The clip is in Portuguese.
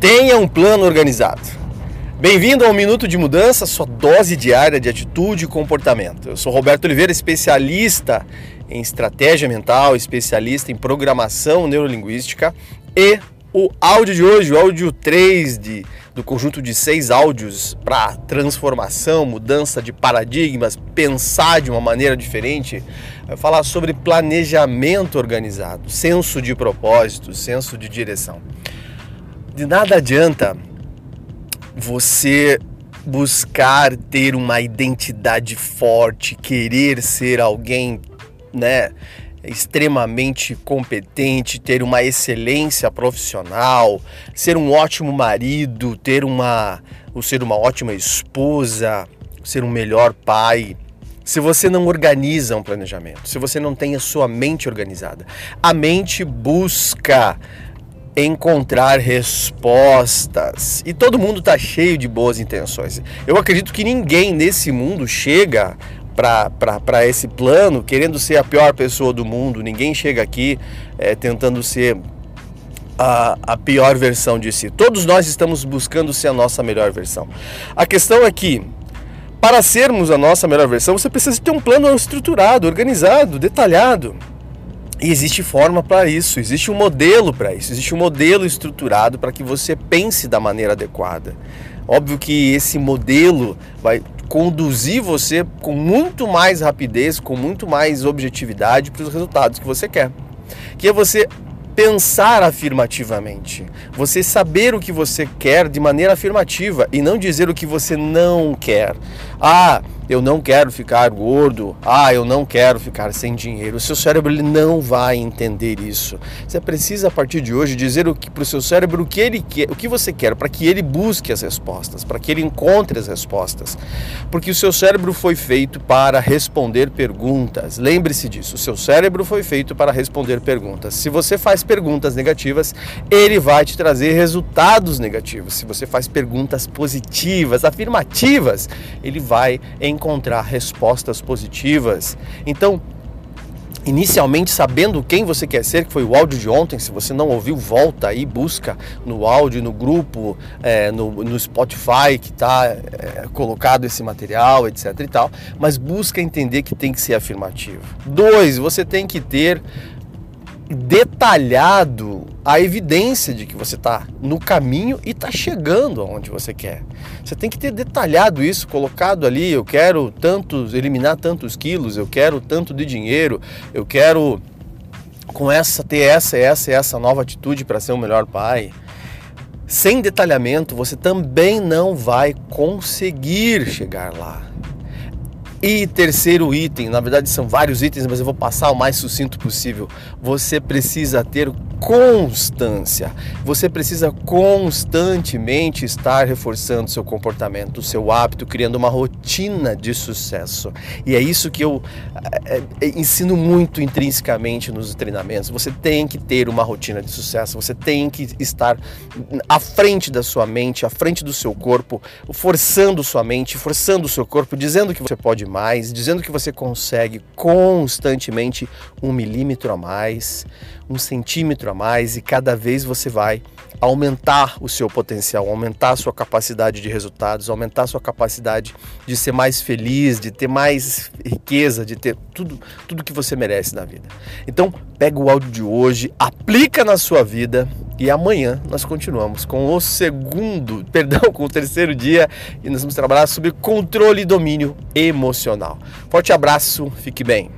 Tenha um plano organizado. Bem-vindo ao Minuto de Mudança, sua dose diária de atitude e comportamento. Eu sou Roberto Oliveira, especialista em estratégia mental, especialista em programação neurolinguística e o áudio de hoje, o áudio 3 de, do conjunto de seis áudios para transformação, mudança de paradigmas, pensar de uma maneira diferente, vai falar sobre planejamento organizado, senso de propósito, senso de direção. De nada adianta você buscar ter uma identidade forte, querer ser alguém, né, extremamente competente, ter uma excelência profissional, ser um ótimo marido, ter uma, ou ser uma ótima esposa, ser um melhor pai. Se você não organiza um planejamento, se você não tem a sua mente organizada, a mente busca encontrar respostas. E todo mundo está cheio de boas intenções. Eu acredito que ninguém nesse mundo chega para esse plano querendo ser a pior pessoa do mundo. Ninguém chega aqui é, tentando ser a, a pior versão de si. Todos nós estamos buscando ser a nossa melhor versão. A questão é que para sermos a nossa melhor versão, você precisa ter um plano estruturado, organizado, detalhado. E existe forma para isso, existe um modelo para isso, existe um modelo estruturado para que você pense da maneira adequada. Óbvio que esse modelo vai conduzir você com muito mais rapidez, com muito mais objetividade para os resultados que você quer. Que é você pensar afirmativamente, você saber o que você quer de maneira afirmativa e não dizer o que você não quer. Ah, eu não quero ficar gordo, ah, eu não quero ficar sem dinheiro. O seu cérebro ele não vai entender isso. Você precisa a partir de hoje dizer para o seu cérebro o que ele quer, o que você quer, para que ele busque as respostas, para que ele encontre as respostas. Porque o seu cérebro foi feito para responder perguntas. Lembre-se disso. O seu cérebro foi feito para responder perguntas. Se você faz perguntas negativas, ele vai te trazer resultados negativos. Se você faz perguntas positivas, afirmativas, ele vai encontrar encontrar respostas positivas. Então, inicialmente sabendo quem você quer ser, que foi o áudio de ontem. Se você não ouviu, volta aí, busca no áudio, no grupo, é, no, no, Spotify que está é, colocado esse material, etc. e tal. Mas busca entender que tem que ser afirmativo. Dois, você tem que ter detalhado a evidência de que você está no caminho e está chegando aonde você quer. Você tem que ter detalhado isso, colocado ali, eu quero tantos, eliminar tantos quilos, eu quero tanto de dinheiro, eu quero com essa ter essa, essa, essa nova atitude para ser o melhor pai. Sem detalhamento, você também não vai conseguir chegar lá. E terceiro item, na verdade são vários itens, mas eu vou passar o mais sucinto possível. Você precisa ter constância. Você precisa constantemente estar reforçando seu comportamento, seu hábito, criando uma rotina de sucesso. E é isso que eu é, é, ensino muito intrinsecamente nos treinamentos. Você tem que ter uma rotina de sucesso, você tem que estar à frente da sua mente, à frente do seu corpo, forçando sua mente, forçando o seu corpo, dizendo que você pode mais, dizendo que você consegue constantemente um milímetro a mais, um centímetro a mais e cada vez você vai aumentar o seu potencial, aumentar a sua capacidade de resultados, aumentar a sua capacidade de ser mais feliz, de ter mais riqueza, de ter tudo, tudo que você merece na vida. Então, pega o áudio de hoje, aplica na sua vida e amanhã nós continuamos com o segundo, perdão, com o terceiro dia e nós vamos trabalhar sobre controle e domínio emocional. Forte abraço, fique bem.